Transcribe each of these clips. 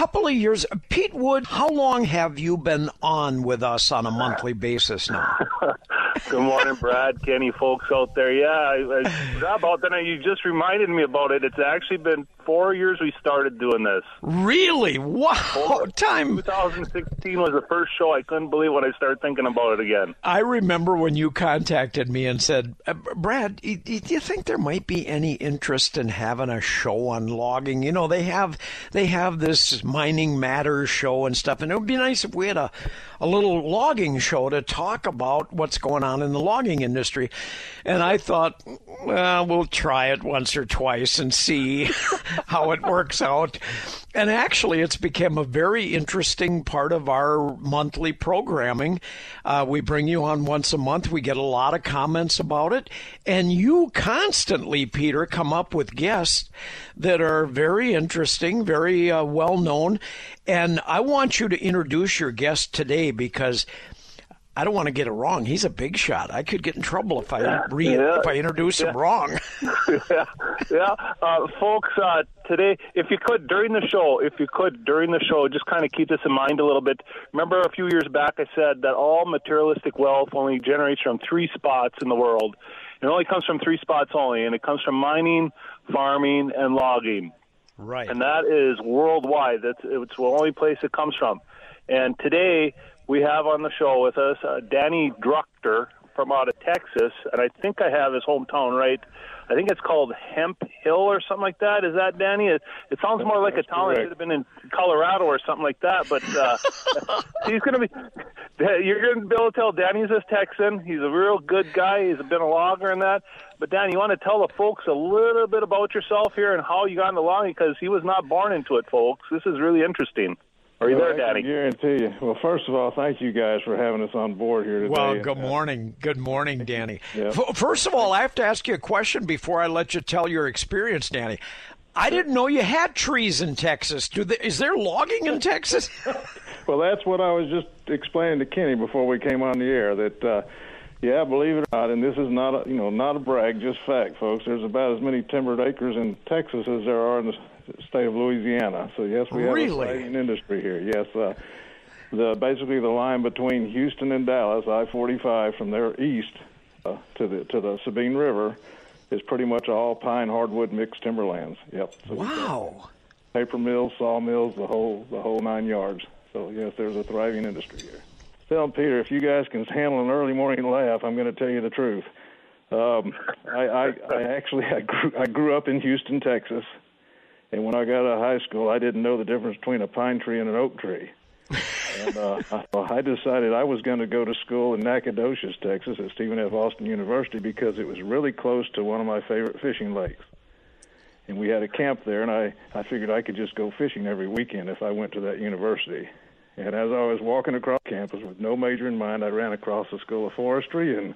couple of years. Pete Wood, how long have you been on with us on a monthly basis now? Good morning, Brad, Kenny, folks out there. Yeah, I, I, about then you just reminded me about it. It's actually been four years we started doing this. Really? Wow! Four, Time. 2016 was the first show. I couldn't believe when I started thinking about it again. I remember when you contacted me and said, uh, "Brad, do you think there might be any interest in having a show on logging? You know, they have they have this mining matters show and stuff, and it would be nice if we had a a little logging show to talk about what's going on in the logging industry." And I thought, well, we'll try it once or twice and see how it works out. And actually, it's become a very interesting part of our monthly programming. Uh, we bring you on once a month. We get a lot of comments about it. And you constantly, Peter, come up with guests that are very interesting, very uh, well known. And I want you to introduce your guest today because I don't want to get it wrong. He's a big shot. I could get in trouble if I re- yeah. if I introduce yeah. him wrong. yeah, yeah, uh, folks. Uh, today, if you could during the show, if you could during the show, just kind of keep this in mind a little bit. Remember, a few years back, I said that all materialistic wealth only generates from three spots in the world. It only comes from three spots only, and it comes from mining, farming, and logging. Right. And that is worldwide. That's it's the only place it comes from. And today we have on the show with us uh, Danny Dructor from out of Texas, and I think I have his hometown right. I think it's called Hemp Hill or something like that. Is that Danny? It, it sounds more like a town that should have been in Colorado or something like that. But uh, he's going to be. You're going to be able to tell Danny's a Texan. He's a real good guy. He's been a logger and that. But Danny, you want to tell the folks a little bit about yourself here and how you got into logging because he was not born into it, folks. This is really interesting. Are you well, there, Danny? I guarantee you. Well, first of all, thank you guys for having us on board here today. Well, good morning. Good morning, Danny. yep. First of all, I have to ask you a question before I let you tell your experience, Danny. I didn't know you had trees in Texas. Do they, is there logging in Texas? well, that's what I was just explaining to Kenny before we came on the air. That uh, yeah, believe it or not, and this is not a you know not a brag, just fact, folks. There's about as many timbered acres in Texas as there are in the state of Louisiana. So yes, we have really? a thriving industry here. Yes, uh, the basically the line between Houston and Dallas, I-45 from there east uh, to the to the Sabine River, is pretty much all pine hardwood mixed timberlands. Yep. So wow. Paper mills, sawmills, the whole the whole nine yards. So yes, there's a thriving industry here. Tell Peter, if you guys can handle an early morning laugh, I'm going to tell you the truth. Um, I, I, I actually I grew I grew up in Houston, Texas. And when I got out of high school, I didn't know the difference between a pine tree and an oak tree. and uh, I decided I was going to go to school in Nacogdoches, Texas, at Stephen F. Austin University because it was really close to one of my favorite fishing lakes. And we had a camp there, and I, I figured I could just go fishing every weekend if I went to that university. And as I was walking across campus with no major in mind, I ran across the School of Forestry, and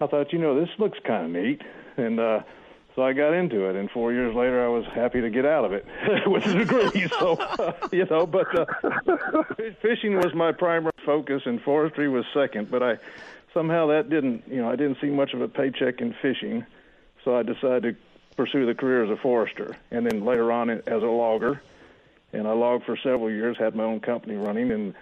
I thought, you know, this looks kind of neat. And uh, so I got into it, and four years later, I was happy to get out of it with a degree. so, uh, you know, but uh, fishing was my primary focus, and forestry was second. But I somehow that didn't, you know, I didn't see much of a paycheck in fishing, so I decided to pursue the career as a forester, and then later on as a logger. And I logged for several years, had my own company running, and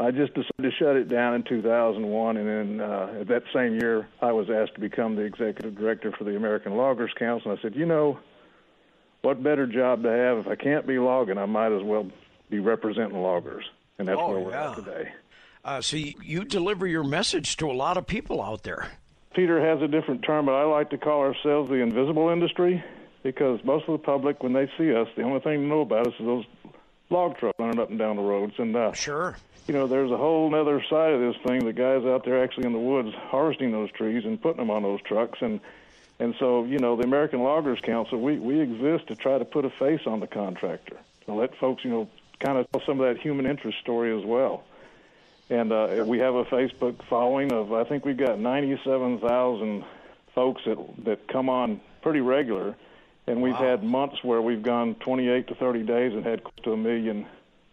I just decided to shut it down in 2001, and then uh, that same year, I was asked to become the executive director for the American Loggers Council. And I said, you know, what better job to have if I can't be logging? I might as well be representing loggers, and that's oh, where we're yeah. at today. Uh, so you, you deliver your message to a lot of people out there. Peter has a different term, but I like to call ourselves the invisible industry because most of the public, when they see us, the only thing they know about us is those log trucks running up and down the roads. And uh, sure, you know, there's a whole other side of this thing. The guys out there actually in the woods harvesting those trees and putting them on those trucks, and and so you know, the American Loggers Council, we we exist to try to put a face on the contractor to let folks, you know, kind of tell some of that human interest story as well. And uh, we have a Facebook following of I think we've got 97,000 folks that that come on pretty regular, and we've wow. had months where we've gone 28 to 30 days and had close to a million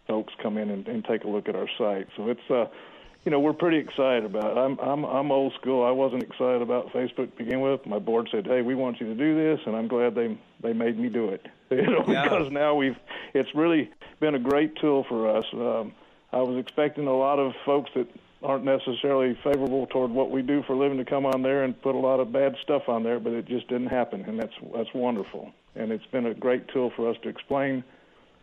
folks come in and, and take a look at our site. So it's uh, you know, we're pretty excited about it. I'm I'm I'm old school. I wasn't excited about Facebook to begin with. My board said, "Hey, we want you to do this," and I'm glad they they made me do it. You know, yeah. because now we've it's really been a great tool for us. Um, I was expecting a lot of folks that aren't necessarily favorable toward what we do for a living to come on there and put a lot of bad stuff on there, but it just didn't happen, and that's that's wonderful. And it's been a great tool for us to explain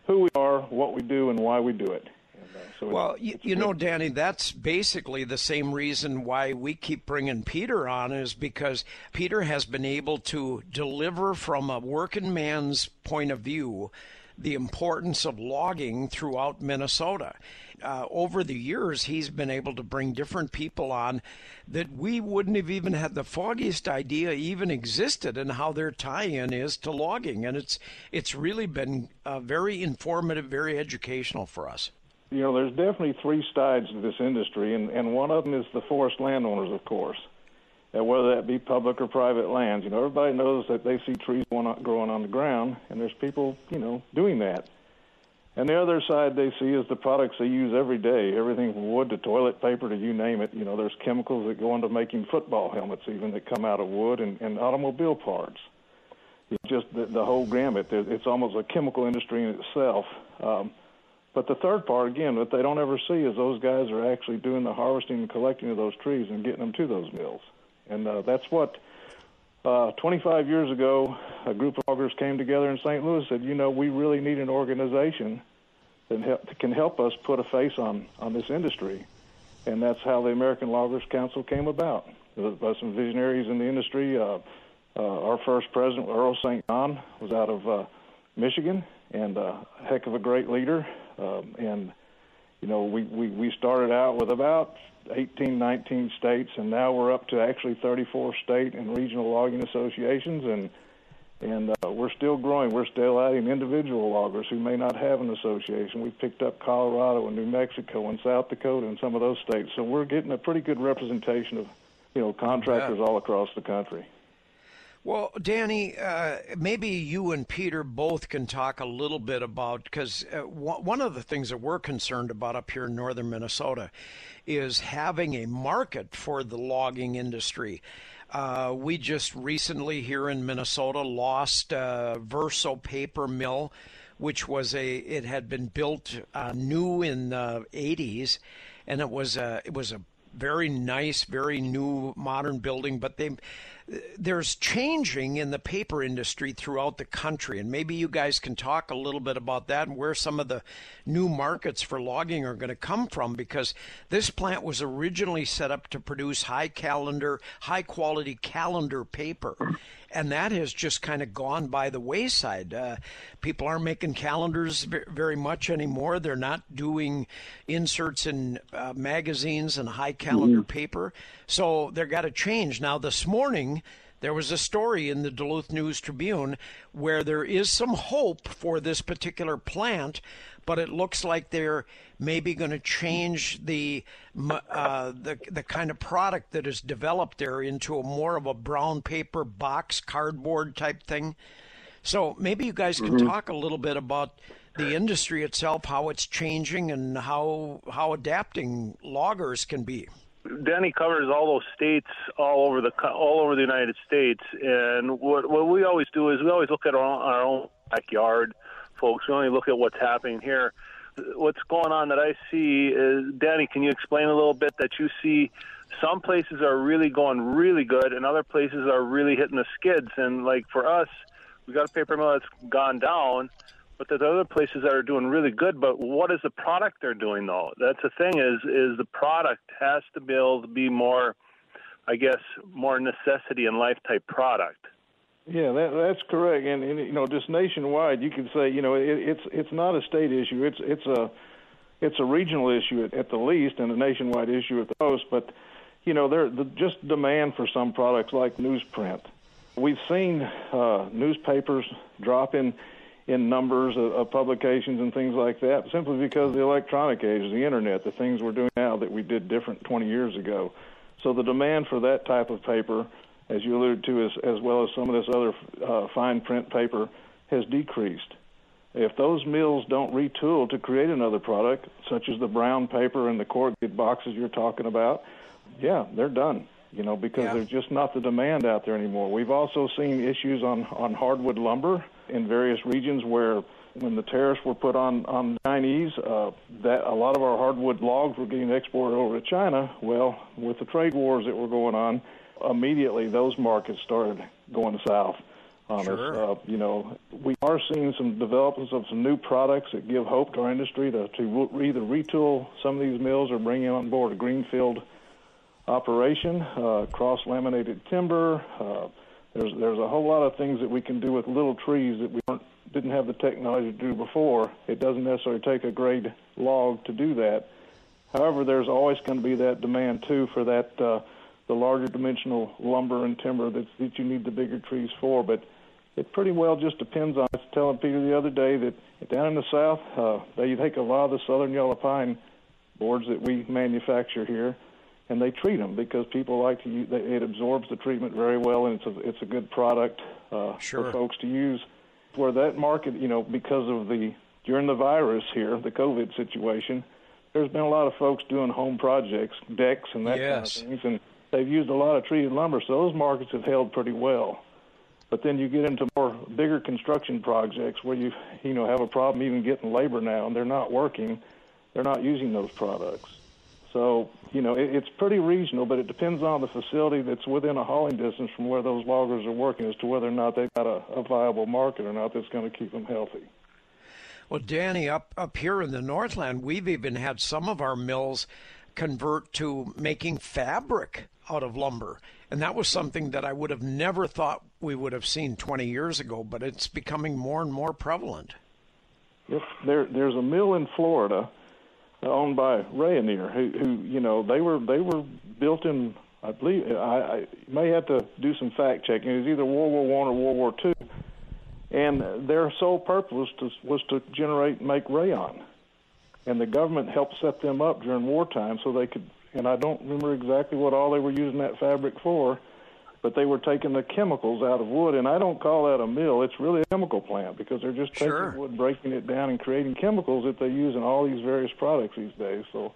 who we are, what we do, and why we do it. Uh, so well, you, you know, Danny, that's basically the same reason why we keep bringing Peter on is because Peter has been able to deliver from a working man's point of view the importance of logging throughout Minnesota. Uh, over the years, he's been able to bring different people on that we wouldn't have even had the foggiest idea even existed and how their tie-in is to logging, and it's it's really been uh, very informative, very educational for us. You know, there's definitely three sides to this industry, and, and one of them is the forest landowners, of course, and whether that be public or private lands. You know, everybody knows that they see trees growing on the ground, and there's people, you know, doing that. And the other side they see is the products they use every day, everything from wood to toilet paper to you name it. You know, there's chemicals that go into making football helmets, even that come out of wood, and, and automobile parts. It's just the, the whole gamut. It's almost a chemical industry in itself. Um, but the third part, again, that they don't ever see is those guys are actually doing the harvesting and collecting of those trees and getting them to those mills. And uh, that's what uh, 25 years ago, a group of loggers came together in St. Louis and said, you know, we really need an organization that, help, that can help us put a face on, on this industry. And that's how the American Loggers Council came about. By some visionaries in the industry. Uh, uh, our first president, Earl St. John, was out of uh, Michigan and a heck of a great leader. Um, and you know, we, we we started out with about 18, 19 states, and now we're up to actually 34 state and regional logging associations, and and uh, we're still growing. We're still adding individual loggers who may not have an association. We've picked up Colorado and New Mexico and South Dakota and some of those states, so we're getting a pretty good representation of you know contractors yeah. all across the country. Well, Danny, uh, maybe you and Peter both can talk a little bit about because uh, w- one of the things that we're concerned about up here in northern Minnesota is having a market for the logging industry. Uh, we just recently here in Minnesota lost uh, Verso Paper Mill, which was a it had been built uh, new in the 80s, and it was a it was a very nice, very new, modern building, but they there's changing in the paper industry throughout the country, and maybe you guys can talk a little bit about that and where some of the new markets for logging are going to come from. Because this plant was originally set up to produce high calendar, high quality calendar paper, and that has just kind of gone by the wayside. Uh, people aren't making calendars very much anymore. They're not doing inserts in uh, magazines and high calendar mm-hmm. paper. So they've got to change. Now, this morning, there was a story in the Duluth News Tribune where there is some hope for this particular plant, but it looks like they're maybe going to change the uh, the the kind of product that is developed there into a more of a brown paper box cardboard type thing. So maybe you guys can mm-hmm. talk a little bit about the industry itself, how it's changing, and how how adapting loggers can be. Danny covers all those states all over the all over the United States, and what what we always do is we always look at our, our own backyard, folks. We only look at what's happening here. What's going on that I see is Danny. Can you explain a little bit that you see? Some places are really going really good, and other places are really hitting the skids. And like for us, we got a paper mill that's gone down but there's other places that are doing really good. But what is the product they're doing though? That's the thing is is the product has to be able to be more, I guess, more necessity and life type product. Yeah, that, that's correct. And, and you know, just nationwide, you can say you know it, it's it's not a state issue. It's it's a it's a regional issue at, at the least, and a nationwide issue at the most. But you know, there the, just demand for some products like newsprint. We've seen uh, newspapers drop in in numbers of, of publications and things like that, simply because of the electronic age, the internet, the things we're doing now that we did different 20 years ago. So the demand for that type of paper, as you alluded to, as, as well as some of this other uh, fine print paper, has decreased. if those mills don't retool to create another product, such as the brown paper and the corrugated boxes you're talking about, yeah, they're done. You know, because Yeah. there's just not the demand out there anymore. We've also seen issues on on hardwood lumber in various regions where when the tariffs were put on on Chinese, uh, that a lot of our hardwood logs were getting exported over to China. Well, with the trade wars that were going on, immediately those markets started going south on Sure. us. Uh, you know, we are seeing some developments of some new products that give hope to our industry to, to re- either retool some of these mills or bring on board a greenfield operation, uh, cross laminated timber. Uh, there's there's a whole lot of things that we can do with little trees that we weren't, didn't have the technology to do before. It doesn't necessarily take a grade log to do that. However, there's always going to be that demand too for that uh, the larger dimensional lumber and timber that that you need the bigger trees for. But it pretty well just depends on. I was telling Peter the other day that down in the south, uh, they take a lot of the southern yellow pine boards that we manufacture here, and they treat them because people like to use. they- It absorbs the treatment very well, and it's a it's a good product uh, Sure. for folks to use. Where that market, you know, because of the during the virus here, the COVID situation, there's been a lot of folks doing home projects, decks, and that Yes. kind of things, and they've used a lot of treated lumber, so those markets have held pretty well. But then you get into more bigger construction projects where you you know have a problem even getting labor now, and they're not working. They're not using those products. So you know it, it's pretty regional, but it depends on the facility that's within a hauling distance from where those loggers are working as to whether or not they've got a, a viable market or not that's going to keep them healthy. Well, Danny, up up here in the Northland, we've even had some of our mills convert to making fabric out of lumber, and that was something that I would have never thought we would have seen 20 years ago. But it's becoming more and more prevalent. Yep. There, there's a mill in Florida uh, owned by Rayonier, who, who, you know, they were they were built in. I believe I, I may have to do some fact checking. It was either World War One or World War Two, and their sole purpose to, was to generate make rayon, and the government helped set them up during wartime so they could. And I don't remember exactly what all they were using that fabric for, but they were taking the chemicals out of wood, and I don't call that a mill. It's really a chemical plant because they're just taking Sure. wood, breaking it down, and creating chemicals that they use in all these various products these days. So,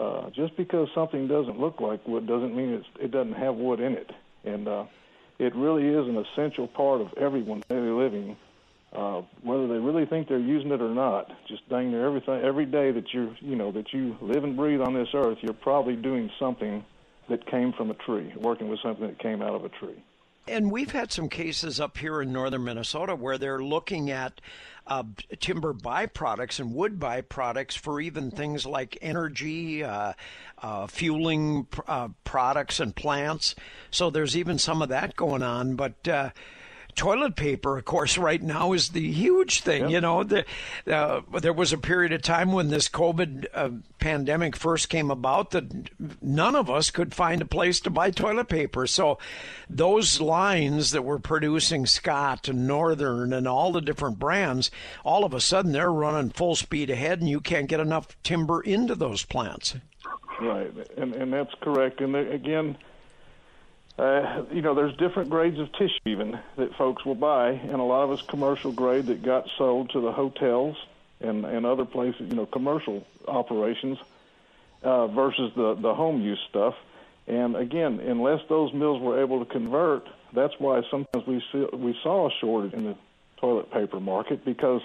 uh, just because something doesn't look like wood doesn't mean it's, it doesn't have wood in it, and uh, it really is an essential part of everyone's daily living. Uh, whether they really think they're using it or not, just dang near everything every day that you you know that you live and breathe on this earth, you're probably doing something that came from a tree, working with something that came out of a tree. And we've had some cases up here in northern Minnesota where they're looking at uh, timber byproducts and wood byproducts for even things like energy, uh, uh, fueling uh, products and plants. So there's even some of that going on. But uh, toilet paper, of course, right now is the huge thing. You know, the, uh, there was a period of time when this COVID uh, pandemic first came about that none of us could find a place to buy toilet paper. So those lines that were producing Scott and Northern and all the different brands, all of a sudden they're running full speed ahead, and you can't get enough timber into those plants. Right, and and that's correct. And again, uh, you know, there's different grades of tissue even that folks will buy, and a lot of it's commercial grade that got sold to the hotels and and other places, you know, commercial operations uh, versus the the home use stuff. And again, unless those mills were able to convert, that's why sometimes we see, we saw a shortage in the toilet paper market because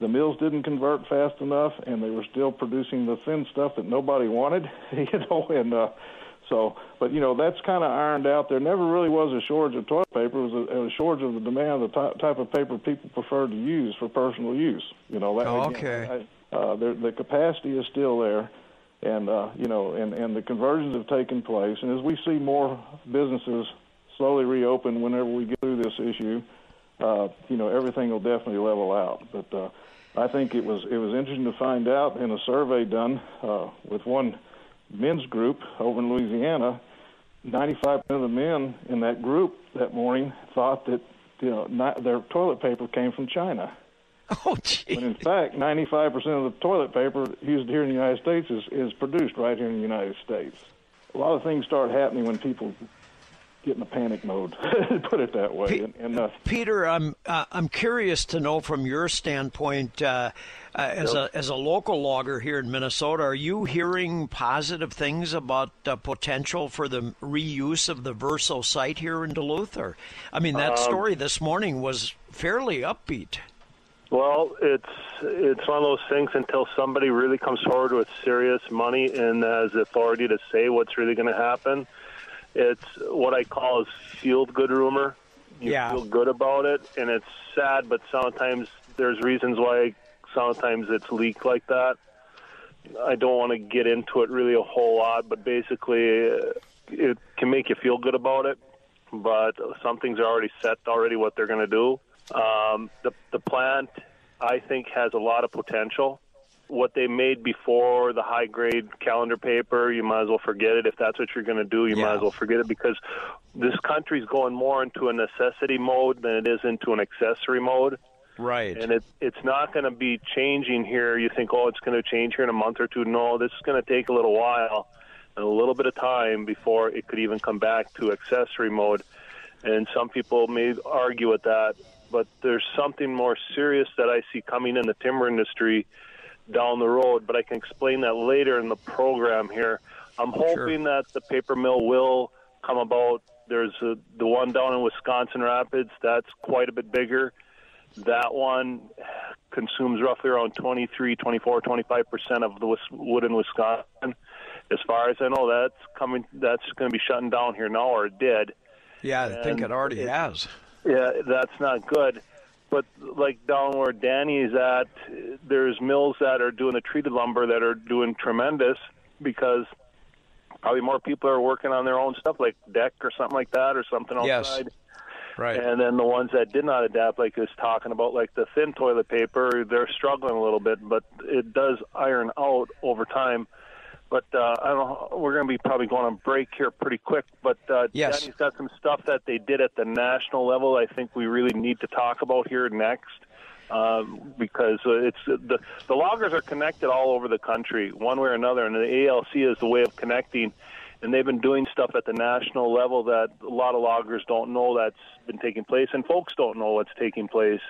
the mills didn't convert fast enough, and they were still producing the thin stuff that nobody wanted, you know. And uh, so, but you know, that's kind of ironed out. There never really was a shortage of toilet paper. It was a, a shortage of the demand of the ty- type of paper people preferred to use for personal use. You know, that, Oh, again, okay. I- uh, the capacity is still there, and uh, you know, and and the conversions have taken place. And as we see more businesses slowly reopen, whenever we get through this issue, uh, you know, everything will definitely level out. But uh, I think it was it was interesting to find out in a survey done uh, with one men's group over in Louisiana, 95% of the men in that group that morning thought that you know not, their toilet paper came from China. Oh, When gee. in fact, 95% of the toilet paper used here in the United States is, is produced right here in the United States. A lot of things start happening when people get in a panic mode, put it that way. P- and, and uh, Peter, I'm uh, I'm curious to know from your standpoint, uh, uh, as yep. a as a local logger here in Minnesota, are you hearing positive things about potential for the reuse of the Verso site here in Duluth? Or, I mean, that um, story this morning was fairly upbeat. Well, it's it's one of those things until somebody really comes forward with serious money and has authority to say what's really going to happen. It's what I call a field good rumor. You yeah. feel good about it, and it's sad, but sometimes there's reasons why sometimes it's leaked like that. I don't want to get into it really a whole lot, but basically, uh, it can make you feel good about it. But some things are already set already what they're going to do um, the the plant, I think, has a lot of potential. What they made before the high grade calendar paper, you might as well forget it. If that's what you're going to do, you yeah. might as well forget it because this country's going more into a necessity mode than it is into an accessory mode. Right. And it, it's not going to be changing here. You think, oh, it's going to change here in a month or two. No, this is going to take a little while and a little bit of time before it could even come back to accessory mode. And some people may argue with that but there's something more serious that I see coming in the timber industry down the road. But I can explain that later in the program here. I'm hoping sure. that the paper mill will come about. There's a, the one down in Wisconsin Rapids that's quite a bit bigger. That one consumes roughly around 23, 24, 25 percent of the wood in Wisconsin. As far as I know, that's coming. That's going to be shutting down here now, or did. Yeah, I and think it already it, has. Yeah, that's not good. But like down where Danny's at, there's mills that are doing the treated lumber that are doing tremendous because probably more people are working on their own stuff like deck or something like that or something outside. Yes. Right. And then the ones that did not adapt, like is talking about, like the thin toilet paper, they're struggling a little bit, but it does iron out over time. But uh, I don't know. We're going to be probably going on break here pretty quick. But uh, yes. Danny's got some stuff that they did at the national level. I think we really need to talk about here next. Um, because uh, it's the the loggers are connected all over the country, one way or another, and the ALC is the way of connecting. And they've been doing stuff at the national level that a lot of loggers don't know that's been taking place, and folks don't know what's taking place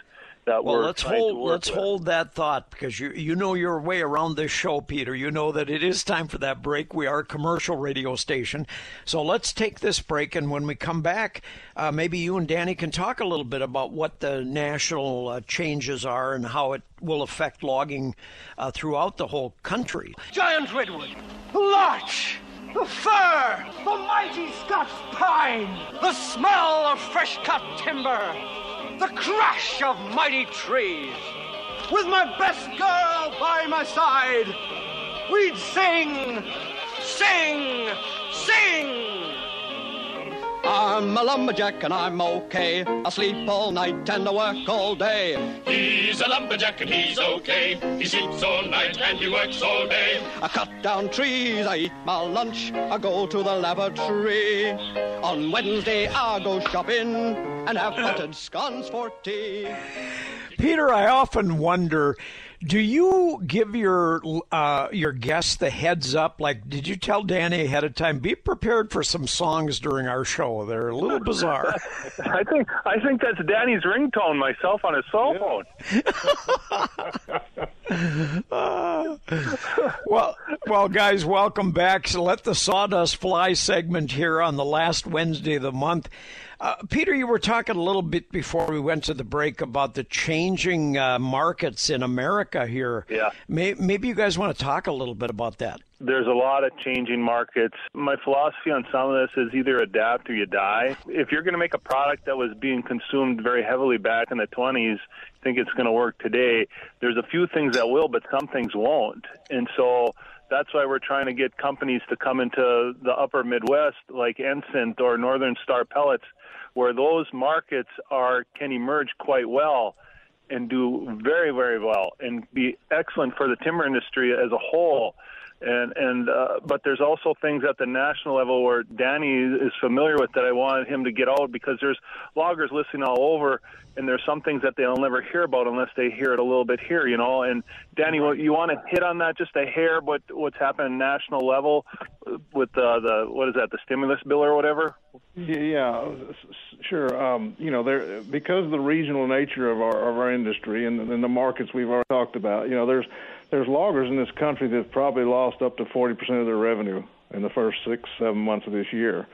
that well, we're let's hold let's with. hold that thought because you you know your way around this show, Peter. You know that it is time for that break. We are a commercial radio station, so let's take this break, and when we come back, uh, maybe you and Danny can talk a little bit about what the national uh, changes are and how it will affect logging uh, throughout the whole country. Giant redwood, larch. The fir, the mighty Scotch pine, the smell of fresh cut timber, the crash of mighty trees. With my best girl by my side, we'd sing, sing, sing. I'm a lumberjack and I'm okay. I sleep all night and I work all day. He's a lumberjack and he's okay. He sleeps all night and he works all day. I cut down trees, I eat my lunch, I go to the laboratory. On Wednesday I go shopping and have potted scones for tea. Peter, I often wonder do you give your uh, your guests the heads up? Like, did you tell Danny ahead of time? Be prepared for some songs during our show. They're a little bizarre. I think I think that's Danny's ringtone. Myself on his cell phone. uh, well, well, guys, welcome back. So let the sawdust fly segment here on the last Wednesday of the month. Uh, Peter, you were talking a little bit before we went to the break about the changing uh, markets in America here. Yeah. May, maybe you guys want to talk a little bit about that. There's a lot of changing markets. My philosophy on some of this is either adapt or you die. If you're going to make a product that was being consumed very heavily back in the 20s, think it's going to work today. There's a few things that will, but some things won't. And so that's why we're trying to get companies to come into the upper Midwest like Ensign or Northern Star Pellets where those markets are can emerge quite well and do very very well and be excellent for the timber industry as a whole and and uh, but there's also things at the national level where Danny is familiar with that I wanted him to get out because there's loggers listening all over, and there's some things that they'll never hear about unless they hear it a little bit here, you know. And Danny, you want to hit on that just a hair, but what's happening national level with uh, the what is that, the stimulus bill or whatever? Yeah, sure. Um, you know, there because of the regional nature of our of our industry and, and the markets we've already talked about. You know, there's there's loggers in this country that have probably lost up to 40% of their revenue in the first six, seven months of this year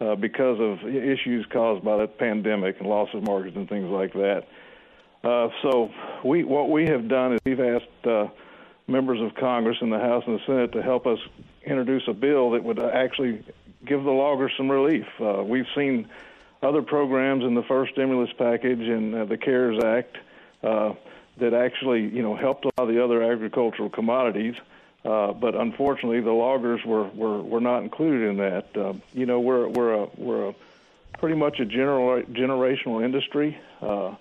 uh, because of issues caused by the pandemic and loss of markets and things like that. Uh, so we, what we have done is we've asked uh, members of Congress in the House and the Senate to help us introduce a bill that would actually give the loggers some relief. Uh, we've seen other programs in the first stimulus package and uh, the CARES Act. Uh, that actually, you know, helped a lot of the other agricultural commodities. Uh, but unfortunately, the loggers were, were, were not included in that. Uh, you know, we're we're a we're a pretty much a general generational industry. Uh,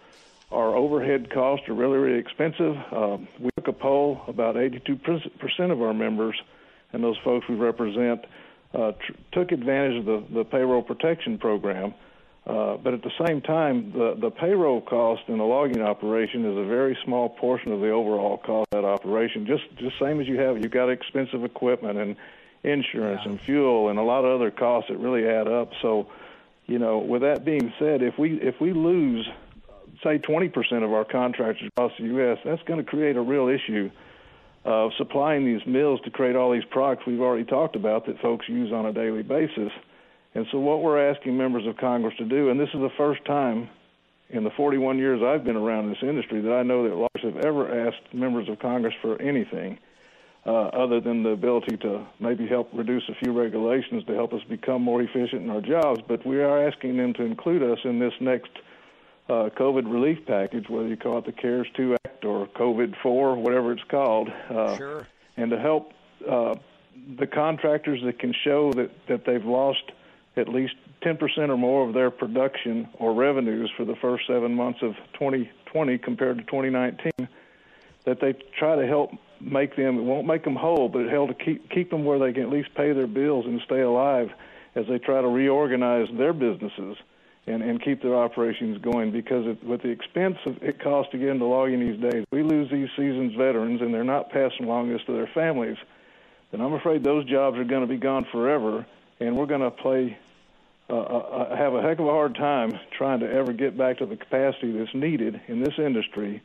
our overhead costs are really really expensive. Uh, we took a poll. About 82 percent of our members and those folks we represent uh, tr- took advantage of the, the payroll protection program. Uh, but at the same time, the, the payroll cost in a logging operation is a very small portion of the overall cost of that operation. Just just same as you have, you've got expensive equipment and insurance yeah. and fuel and a lot of other costs that really add up. So, you know, with that being said, if we if we lose say 20% of our contractors across the U.S., that's going to create a real issue of supplying these mills to create all these products we've already talked about that folks use on a daily basis. And so, what we're asking members of Congress to do, and this is the first time in the 41 years I've been around this industry that I know that lawyers have ever asked members of Congress for anything uh, other than the ability to maybe help reduce a few regulations to help us become more efficient in our jobs. But we are asking them to include us in this next uh, COVID relief package, whether you call it the CARES 2 Act or COVID 4, whatever it's called, uh, sure. and to help uh, the contractors that can show that, that they've lost – at least 10% or more of their production or revenues for the first seven months of 2020 compared to 2019, that they try to help make them, it won't make them whole, but it help to keep, keep them where they can at least pay their bills and stay alive as they try to reorganize their businesses and, and keep their operations going. Because it, with the expense of it costs again to get into logging these days, we lose these seasoned veterans and they're not passing along this to their families, then I'm afraid those jobs are going to be gone forever and we're going to play uh, uh, uh, have a heck of a hard time trying to ever get back to the capacity that's needed in this industry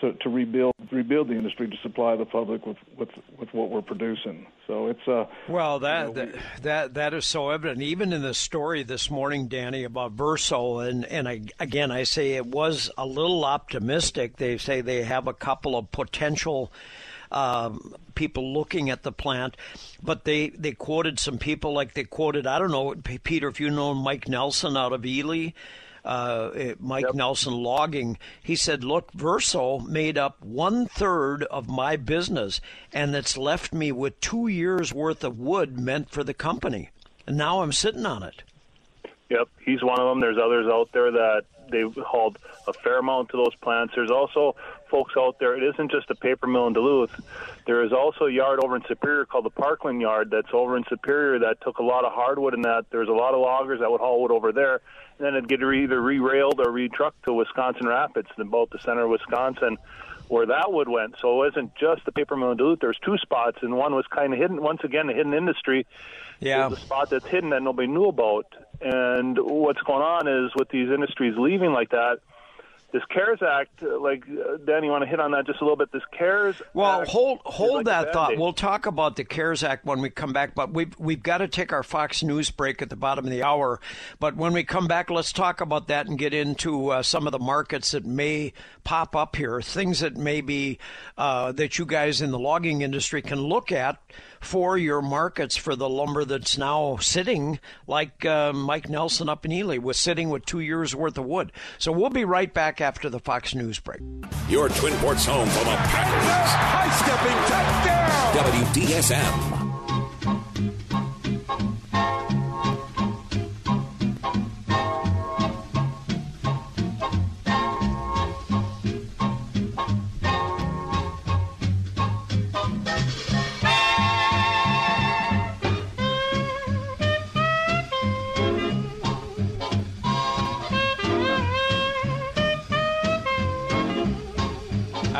to, to rebuild rebuild the industry to supply the public with, with, with what we're producing. So it's uh well that, you know, that that that is so evident even in the story this morning, Danny, about Verso, and and I, again I say it was a little optimistic. They say they have a couple of potential um, people looking at the plant, but they, they quoted some people like they quoted, I don't know, Peter, if you know Mike Nelson out of Ely. Uh, eh, Mike yep. Nelson logging. He said, "Look, Verso made up one third of my business, and it's left me with two years worth of wood meant for the company, and now I'm sitting on it." Yep, he's one of them. There's others out there that they've hauled a fair amount to those plants. There's also folks out there. It isn't just a paper mill in Duluth. There is also a yard over in Superior called the Parkland Yard that's over in Superior that took a lot of hardwood and that there's a lot of loggers that would haul wood over there. And then it'd get either re-railed or re-trucked to Wisconsin Rapids, about the center of Wisconsin where that wood went. So it wasn't just the paper mill in Duluth. There was two spots, and one was kind of hidden. Once again, a hidden industry. Yeah, the spot that's hidden that nobody knew about. And what's going on is with these industries leaving like that, this CARES Act, uh, like uh, Dan, you want to hit on that just a little bit? This CARES. Well, Act hold hold like that thought. We'll talk about the CARES Act when we come back, but we've we've got to take our Fox News break at the bottom of the hour. But when we come back, let's talk about that and get into uh, some of the markets that may pop up here, things that maybe uh, that you guys in the logging industry can look at for your markets for the lumber that's now sitting, like uh, Mike Nelson up in Ely was sitting with two years worth of wood. So we'll be right back after the Fox News break. Your Twin Ports home for the Packers. High stepping touchdown. WDSM.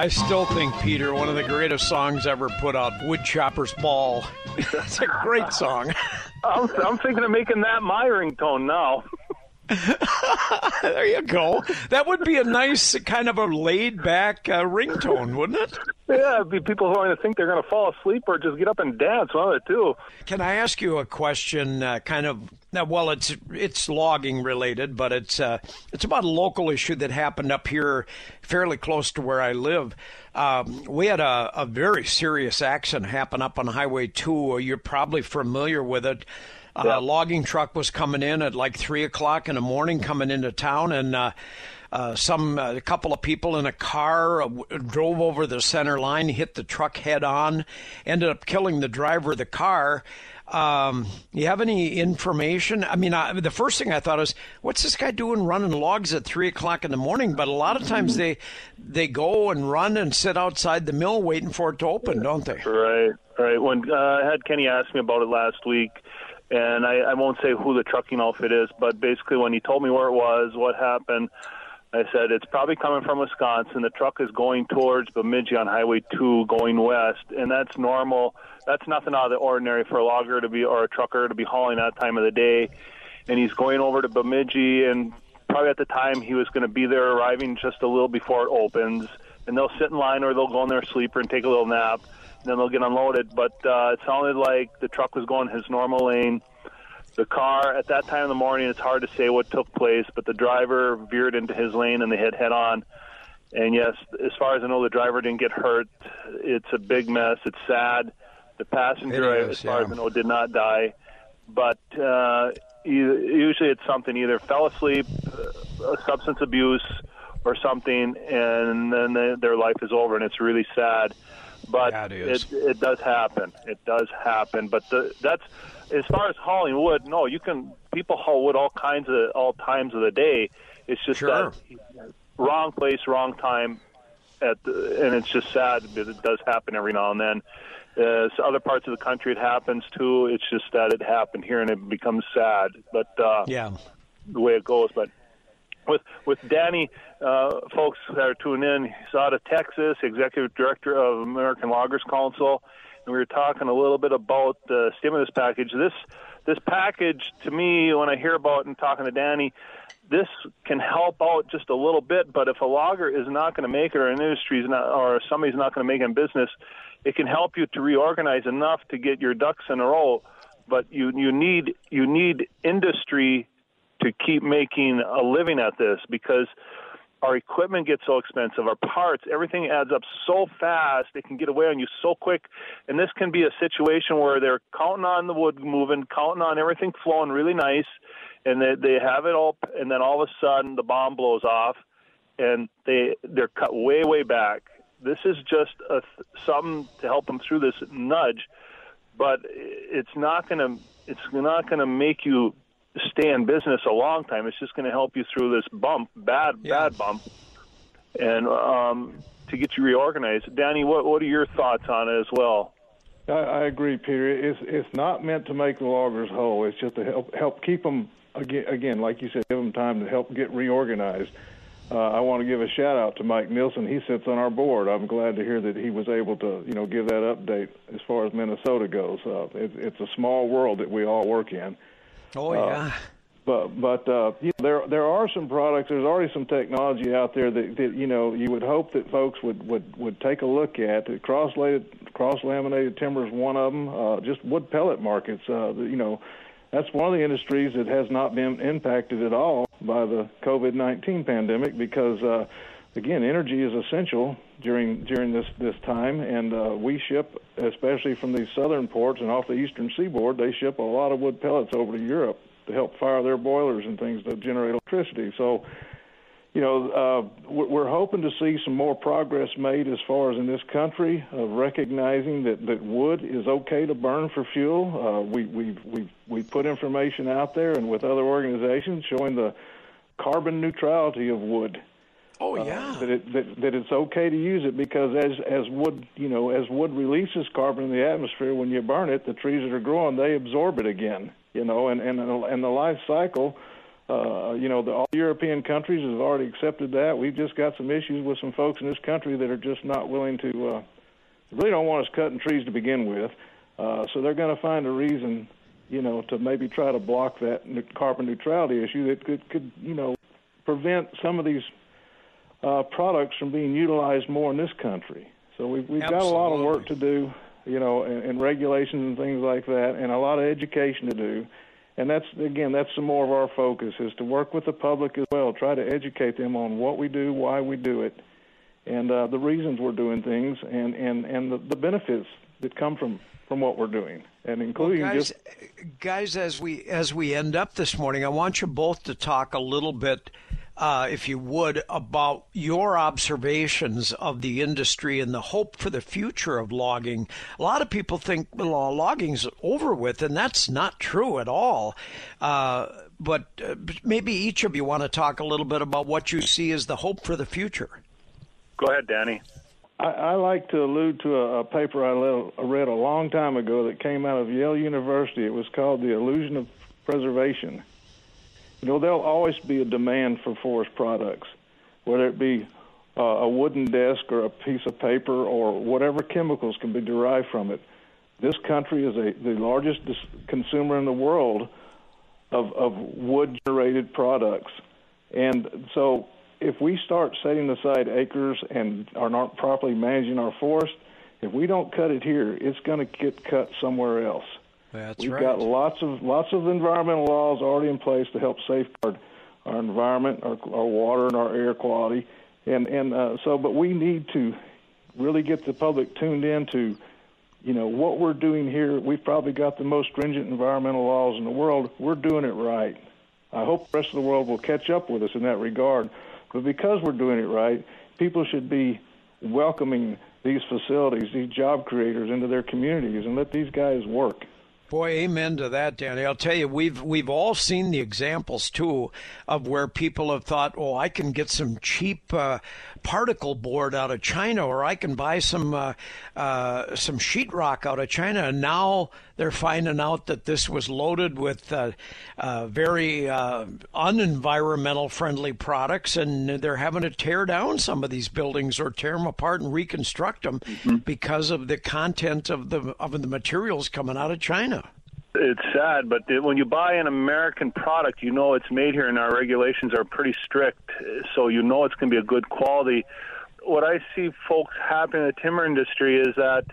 I still think, Peter, one of the greatest songs ever put out, Woodchopper's Ball. That's a great song. I'm, I'm thinking of making that my ringtone now. there you go. That would be a nice kind of a laid back uh, ringtone, wouldn't it? Yeah, it'd be people who are going to think they're going to fall asleep or just get up and dance. One of the two. Can I ask you a question? Uh, kind of. Well, it's it's logging related, but it's uh, it's about a local issue that happened up here, fairly close to where I live. Um, we had a, a very serious accident happen up on Highway Two. You're probably familiar with it. Uh, Yeah. A logging truck was coming in at like three o'clock in the morning, coming into town, and uh, uh, some uh, a couple of people in a car uh, w- drove over the center line, hit the truck head on, ended up killing the driver of the car. Um, you have any information? I mean, I, the first thing I thought was, what's this guy doing running logs at three o'clock in the morning? But a lot of times they they go and run and sit outside the mill waiting for it to open, don't they? Right, right. When uh, I had Kenny ask me about it last week, and I, I won't say who the trucking outfit is, but basically when he told me where it was, what happened, I said it's probably coming from Wisconsin. The truck is going towards Bemidji on Highway 2, going west, and that's normal. That's nothing out of the ordinary for a logger to be or a trucker to be hauling that time of the day. And he's going over to Bemidji, and probably at the time he was going to be there, arriving just a little before it opens. And they'll sit in line, or they'll go in their sleeper and take a little nap. Then they'll get unloaded. But uh, it sounded like the truck was going his normal lane. The car at that time in the morning, it's hard to say what took place, but the driver veered into his lane and they hit head on. And yes, as far as I know, the driver didn't get hurt. It's a big mess. It's sad. The passenger, is, as far yeah. as I know, did not die. But uh, usually it's something either fell asleep, uh, substance abuse, or something, and then their life is over, and it's really sad. But it it, does happen. It does happen. But the, that's as far as hauling wood. No, you can. People haul wood all kinds of all times of the day. It's just Sure. that wrong place, wrong time. At the, and it's just sad that it does happen every now and then. Uh, so other parts of the country it happens too. It's just that it happened here and it becomes sad. But uh, Yeah. the way it goes. But with with Danny, uh, folks that are tuning in, he's out of Texas, executive director of American Loggers Council, and we were talking a little bit about the stimulus package. This this package, to me, when I hear about it and talking to Danny, this can help out just a little bit. But if a logger is not going to make it, or an industry is not, or somebody's not going to make it in business, it can help you to reorganize enough to get your ducks in a row. But you you need you need industry to keep making a living at this because our equipment gets so expensive, our parts, everything adds up so fast, it can get away on you so quick. And this can be a situation where they're counting on the wood moving, counting on everything flowing really nice, and they, they have it all, and then all of a sudden the bomb blows off, and they they're cut way way back. This is just a something to help them through this nudge, but it's not going to it's not going to make you stay in business a long time. It's just going to help you through this bump, bad, Yeah. bad bump, and um, to get you reorganized. Danny, what what are your thoughts on it as well? I, I agree, Peter. It's it's not meant to make the loggers whole. It's just to help help keep them again, again, like you said, give them time to help get reorganized. Uh, I want to give a shout out to Mike Nelson. He sits on our board. I'm glad to hear that he was able to, you know, give that update as far as Minnesota goes. Uh, it, it's a small world that we all work in. Oh yeah. But but uh, you know, there there are some products. There's already some technology out there that, that you know you would hope that folks would would, would take a look at. Cross cross laminated timber is one of them. Uh, just wood pellet markets. Uh, you know, that's one of the industries that has not been impacted at all by the COVID-19 pandemic because. Uh, Again, energy is essential during during this this time, and uh, we ship, especially from these southern ports and off the eastern seaboard, they ship a lot of wood pellets over to Europe to help fire their boilers and things to generate electricity. So, you know, uh, we're hoping to see some more progress made as far as in this country of recognizing that, that wood is okay to burn for fuel. Uh, we we we we put information out there and with other organizations showing the carbon neutrality of wood Oh yeah. that it that, that it's okay to use it because as as wood you know as wood releases carbon in the atmosphere when you burn it the trees that are growing they absorb it again you know and and and the life cycle Uh, you know, the, all European countries have already accepted that. We've just got some issues with some folks in this country that are just not willing to, uh, really don't want us cutting trees to begin with. Uh, so they're going to find a reason, you know, to maybe try to block that carbon neutrality issue that could, could you know, prevent some of these uh, products from being utilized more in this country. So we've, we've got a lot of work to do, you know, and, and regulations and things like that, and a lot of education to do. And that's again, that's some more of our focus is to work with the public as well, try to educate them on what we do, why we do it, and uh, the reasons we're doing things, and and and the, the benefits that come from from what we're doing, and including well, guys, just guys, as we as we end up this morning, I want you both to talk a little bit uh, if you would, about your observations of the industry and the hope for the future of logging. A lot of people think well, logging's over with, and that's not true at all. Uh, but uh, maybe each of you want to talk a little bit about what you see as the hope for the future. Go ahead, Danny. I, I like to allude to a, a paper I read a long time ago that came out of Yale University. It was called The Illusion of Preservation you know, there'll always be a demand for forest products, whether it be uh, a wooden desk or a piece of paper or whatever chemicals can be derived from it. This country is a, the largest dis- consumer in the world of, of wood generated products. And so if we start setting aside acres and are not properly managing our forest, if we don't cut it here, it's going to get cut somewhere else. That's We've right. got lots of lots of environmental laws already in place to help safeguard our environment, our, our water, and our air quality. And and uh, so, but we need to really get the public tuned in to, you know, what we're doing here. We've probably got the most stringent environmental laws in the world. We're doing it right. I hope the rest of the world will catch up with us in that regard. But because we're doing it right, people should be welcoming these facilities, these job creators into their communities, and let these guys work. Boy, amen to that, Danny. I'll tell you, we've we've all seen the examples too of where people have thought, "Oh, I can get some cheap uh, particle board out of China, or I can buy some uh, uh, some sheetrock out of China," and now they're finding out that this was loaded with uh, uh, very uh, unenvironmental friendly products, and they're having to tear down some of these buildings or tear them apart and reconstruct them mm-hmm. because of the content of the of the materials coming out of China. It's sad, but when you buy an American product, you know it's made here, and our regulations are pretty strict, so you know it's going to be a good quality. What I see folks happening in the timber industry is that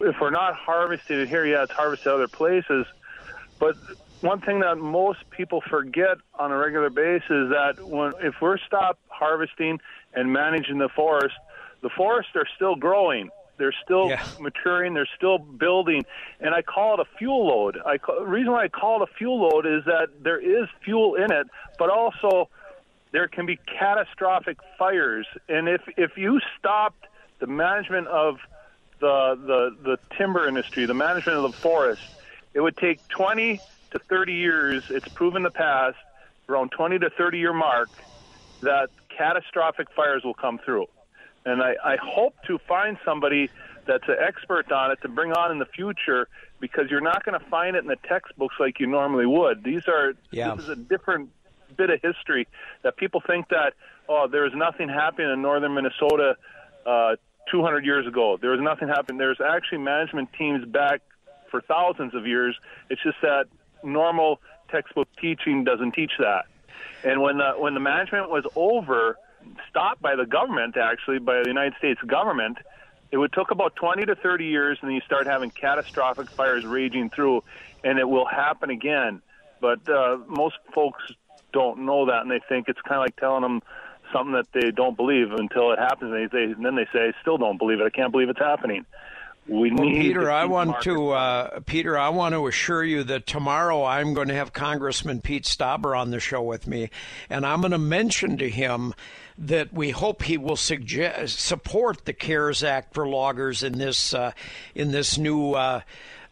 if we're not harvesting it here, yeah, it's harvested other places. But one thing that most people forget on a regular basis is that when if we're stopped harvesting and managing the forest, the forests are still growing. They're still yeah. maturing. They're still building, and I call it a fuel load. I call, the reason why I call it a fuel load is that there is fuel in it, but also there can be catastrophic fires. And if if you stopped the management of the, the, the timber industry, the management of the forest, it would take 20 to 30 years. It's proven in the past, around 20 to 30 year mark, that catastrophic fires will come through. And I, I hope to find somebody that's an expert on it to bring on in the future because you're not going to find it in the textbooks like you normally would. These are yeah. this is a different bit of history that people think that oh there's nothing happening in northern Minnesota uh, 200 years ago. There was nothing happening. There's actually management teams back for thousands of years. It's just that normal textbook teaching doesn't teach that. And when the when the management was over, stopped by the government, actually by the United States government, it would took about 20 to 30 years, and then you start having catastrophic fires raging through, and it will happen again. But uh, most folks don't know that, and they think it's kind of like telling them something that they don't believe until it happens. And, they, and then they say, I still don't believe it. I can't believe it's happening. We well, need Peter, I want market. to uh, Peter, I want to assure you that tomorrow I'm going to have Congressman Pete Stauber on the show with me, and I'm going to mention to him that we hope he will suggest, support the CARES Act for loggers in this uh, in this new. Uh,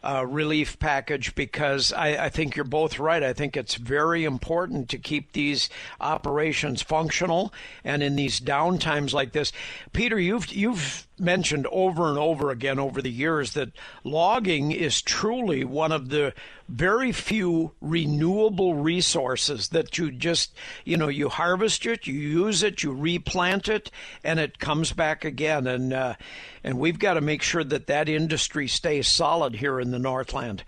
uh, relief package because I, I, think you're both right. I think it's very important to keep these operations functional and in these downtimes like this. Peter, you've you've mentioned over and over again over the years that logging is truly one of the very few renewable resources that you just, you know, you harvest it, you use it, you replant it, and it comes back again. And uh, and we've got to make sure that that industry stays solid here in the Northland.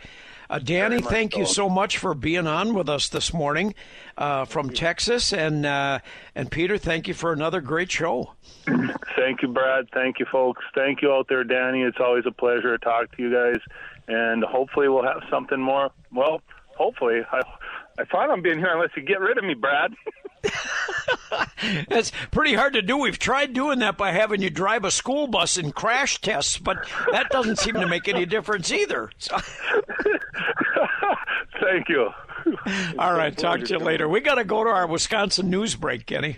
Uh, Danny, thank so. you so much for being on with us this morning uh, from Texas, and uh, and Peter, thank you for another great show. Thank you, Brad. Thank you, folks. Thank you out there, Danny. It's always a pleasure to talk to you guys, and hopefully we'll have something more. Well, hopefully, I I plan on being here unless you get rid of me, Brad. That's pretty hard to do. We've tried doing that by having you drive a school bus in crash tests, but that doesn't seem to make any difference either. So. Thank you. All right, talk to you later. We got to go to our Wisconsin news break, Kenny.